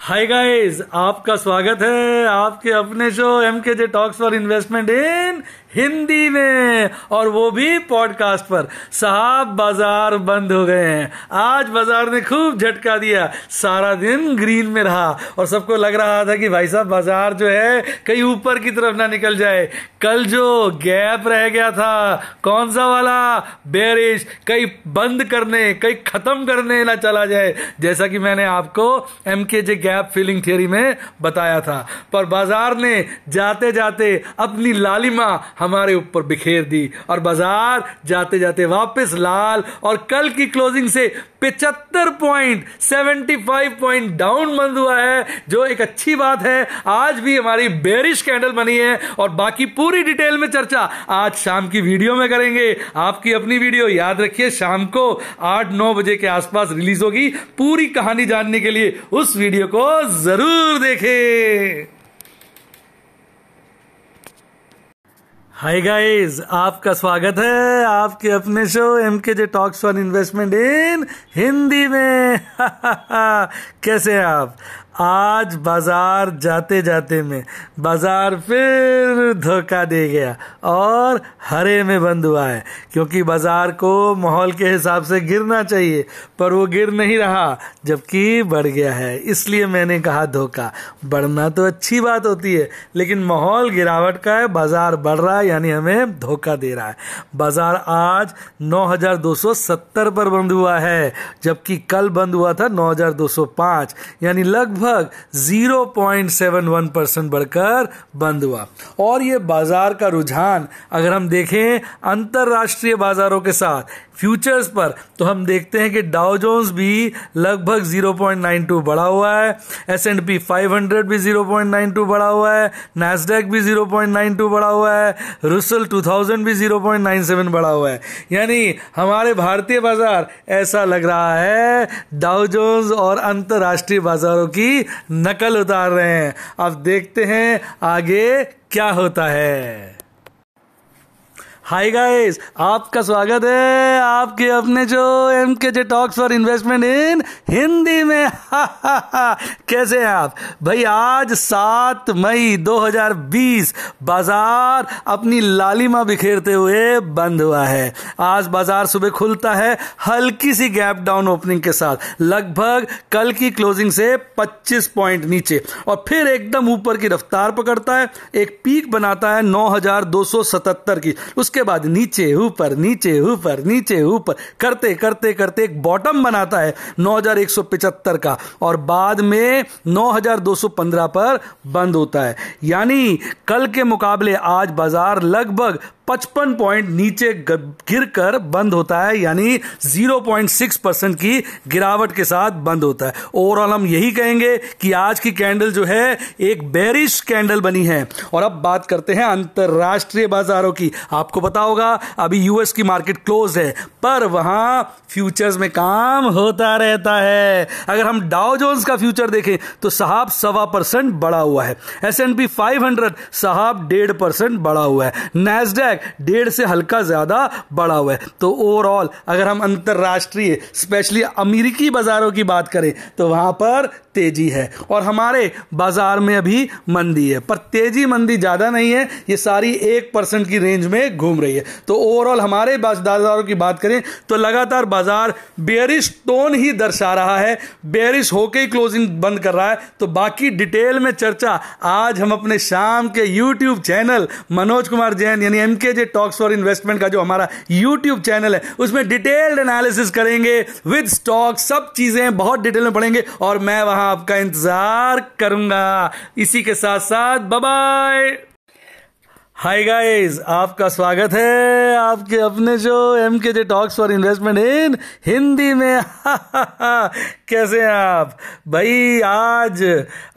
Hi guys आपका स्वागत है आपके अपने show M K J talks for investment in Hindi में और वो भी पॉडकास्ट पर। साहब बाज़ार बंद हो गए हैं। आज बाज़ार ने खूब झटका दिया। सारा दिन ग्रीन में रहा और सबको लग रहा था कि भाई साहब बाज़ार जो है कहीं ऊपर की तरफ़ ना निकल जाए। कल जो गैप रह गया था, कौन सा वाला? बेरिश कहीं बंद करने, कहीं खत्म करने ना चला जाए। जैसा कि मैंने आपको एम के जे गैप फिलिंग थियरी में बताया था। पर बाज़ार ने जाते जाते अपनी लालिमा हमारे ऊपर बिखेर दी और बाज़ार जाते जाते वापस लाल और कल की क्लोजिंग से पिचहत्तर point seventy five point down बंद हुआ है, जो एक अच्छी बात है। आज भी हमारी बेरिश कैंडल बनी है और बाकी पूरी डिटेल में चर्चा आज शाम की वीडियो में करेंगे। आपकी अपनी वीडियो याद रखिए, शाम को आठ नौ बजे के आसपास रिलीज़ होगी। पूरी कहानी जानने के लिए उस वीडियो को ज़रूर देखें। हाय गाइस आपका स्वागत है आपके अपने show M K J talks for investment in Hindi में। कैसे हैं आप? आज बाज़ार जाते जाते में, बाज़ार फिर धोखा दे गया और हरे में बंद हुआ है, क्योंकि बाज़ार को माहौल के हिसाब से गिरना चाहिए, पर वो गिर नहीं रहा, जबकि बढ़ गया है। इसलिए मैंने कहा धोखा। बढ़ना तो अच्छी बात होती है, लेकिन माहौल गिरावट का है, बाज़ार बढ़ रहा है यानी हमें धोखा दे रहा है। बाज़ार आज 9270 पर बंद हुआ है, जबकि कल बंद हुआ था 9205 यानी लगभग लगभग 0.71 परसेंट बढ़कर बंद हुआ। और ये बाज़ार का रुझान, अगर हम देखें अंतरराष्ट्रीय बाजारों के साथ, फ्यूचर्स पर तो हम देखते हैं कि डाउ जोन्स भी लगभग 0.92 बढ़ा हुआ है, एस एंड पी फाइव भी 0.92 बढ़ा हुआ है, नेस्डेक भी 0.92 बढ़ा हुआ है रुसल 2000 भी 0.97 बढ़ा हुआ है। यानी हमारे भारतीय बाज़ार ऐसा लग रहा है डाउ जोन्स और अंतर्राष्ट्रीय बाजारों की नकल उतार रहे हैं। अब देखते हैं आगे क्या होता है। हाय गाइस आपका स्वागत है आपके अपने जो M K J talks for investment in Hindi में। कैसे हैं आप? भाई, आज सात मई 2020 बाज़ार अपनी लालिमा बिखेरते हुए बंद हुआ है। आज बाज़ार सुबह खुलता है, हल्की सी गैप डाउन ओपनिंग के साथ। लगभग कल की क्लोजिंग से 25 पॉइंट नीचे। और फिर एकदम ऊपर की रफ्तार पकड़ता है, एक पीक बनाता है 9277 की। उसके उसके बाद नीचे, ऊपर नीचे ऊपर नीचे, ऊपर। करते करते करते एक बॉटम बनाता है 9175 का और बाद में 9215 पर बंद होता है। यानी कल के मुकाबले आज बाज़ार लगभग पचपन पॉइंट नीचे गिर कर बंद होता है, यानी 0.6 परसेंट की गिरावट के साथ बंद होता है। ओवरऑल हम यही कहेंगे कि आज की कैंडल जो है, एक बेरिश कैंडल बनी है। और अब बात करते हैं अंतरराष्ट्रीय बाजारों की। आपको पता होगा, अभी यूएस की मार्केट क्लोज है, पर वहाँ फ्यूचर्स में काम होता रहता है। अगर हम डाउ जोन्स का फ्यूचर देखें तो साहब सवा परसेंट बढ़ा हुआ है। S and P five hundred साहब डेढ़ परसेंट बढ़ा हुआ है। नेस्डैक डेढ़ से हल्का ज़्यादा बढ़ा हुआ है। तो ओवरऑल अगर हम अंतरराष्ट्रीय स्पेशली अमेरिकी बाजारों की बात करें तो वहाँ पर तेज़ी है। और हमारे बाज़ार में अभी मंदी है। पर तेज़ी मंदी ज़्यादा नहीं है, ये सारी एक परसेंट की रेंज में घूम रही है। तो ओवरऑल हमारे बाजारों की बात करें तो लगातार बाज़ार बेरिश टोन ही दर्शा रहा है। बेरिश होके ही क्लोजिंग बंद कर रहा है। तो बाकी डिटेल में चर्चा, आज हम अपने शाम के यूट्यूब चैनल मनोज कुमार जैन यानी एम के टॉक्स फॉर इन्वेस्टमेंट का जो हमारा यूट्यूब चैनल है, उसमें डिटेल्ड एनालिसिस करेंगे। विद स्टॉक सब चीज़ें बहुत डिटेल में पढ़ेंगे। और मैं वहाँ आपका इंतज़ार करूँगा। इसी के साथ साथ बाय हाय गाइस आपका स्वागत है आपके अपने जो M K J talks for investment in Hindi में। कैसे हैं आप? भाई, आज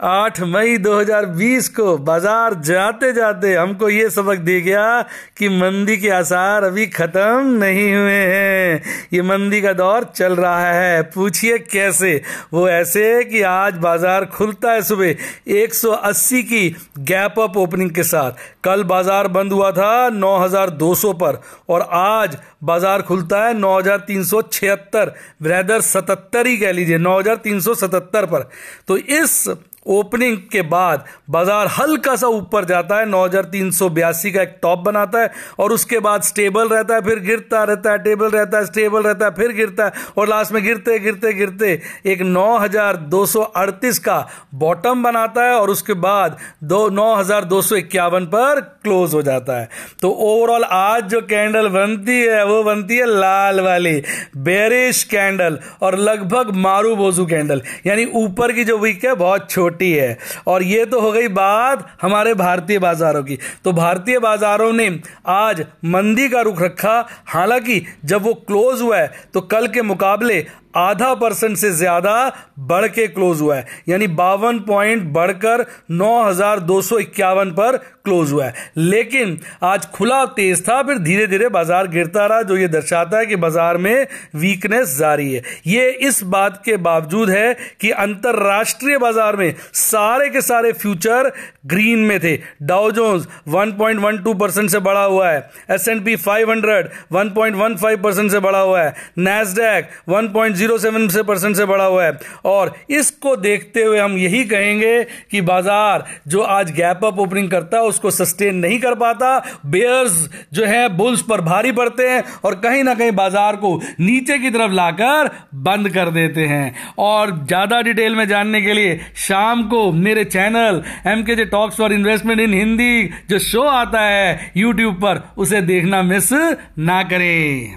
8 मई 2020 को बाज़ार जाते जाते हमको ये सबक दे गया कि मंदी के आसार अभी खत्म नहीं हुए हैं। ये मंदी का दौर चल रहा है। पूछिए कैसे? वो ऐसे कि आज बाज़ार खुलता है सुबह 180 की गैप अप ओपनिंग के साथ। कल बाज़ार बाज़ार बंद हुआ था 9200 पर और आज बाज़ार खुलता है 9376 ब्रदर 77 ही कह लीजिए 9377 पर। तो इस ओपनिंग के बाद बाज़ार हल्का सा ऊपर जाता है, नौ हज़ार तीन सौ बयासी का एक टॉप बनाता है, और उसके बाद स्टेबल रहता है, फिर गिरता रहता है, टेबल रहता है, स्टेबल रहता है, फिर गिरता है, और लास्ट में गिरते गिरते गिरते एक नौ हज़ार दो सौ अड़तीस का बॉटम बनाता है, और उसके बाद दो, नौ हज़ार दो सौ इक्यावन पर क्लोज हो जाता है। तो ओवरऑल आज जो कैंडल बनती है, वो बनती है लाल वाली बेरिश कैंडल और लगभग मारू बोजू कैंडल यानी ऊपर की जो वीक है, बहुत छोटी है। और ये तो हो गई बात हमारे भारतीय बाजारों की। तो भारतीय बाजारों ने आज मंदी का रुख रखा। हालाँकि जब वो क्लोज हुआ है तो कल के मुकाबले आधा परसेंट से ज़्यादा बढ़ के क्लोज हुआ है। यानी बावन पॉइंट बढ़कर नौ हज़ार दो सौ इक्यावन पर क्लोज हुआ है। लेकिन आज खुला तेज था, फिर धीरे धीरे बाज़ार गिरता रहा, जो ये दर्शाता है कि बाज़ार में वीकनेस जारी है। ये इस बात के बावजूद है कि अंतरराष्ट्रीय बाज़ार में सारे के सारे फ्यूचर ग्रीन में थे। डाउजोन्स 1.12 परसेंट से बढ़ा हुआ है। S and P five hundred one point one five percent से बढ़ा हुआ है। Nasdaq one point zero seven से परसेंट से बढ़ा हुआ है। और इसको देखते हुए हम यही कहेंगे कि बाज़ार जो आज गैप अप ओपनिंग करता है, उसको सस्टेन नहीं कर पाता। बेयर्स जो है, बुल्स पर भारी पड़ते हैं और कहीं ना कहीं बाज़ार को नीचे की तरफ़ लाकर बंद कर देते हैं। और ज़्यादा डिटेल में जानने के लिए शाम को मेरे channel M K J talks for investment in Hindi जो शो आता है यूट्यूब पर, उसे देखना मिस ना करें।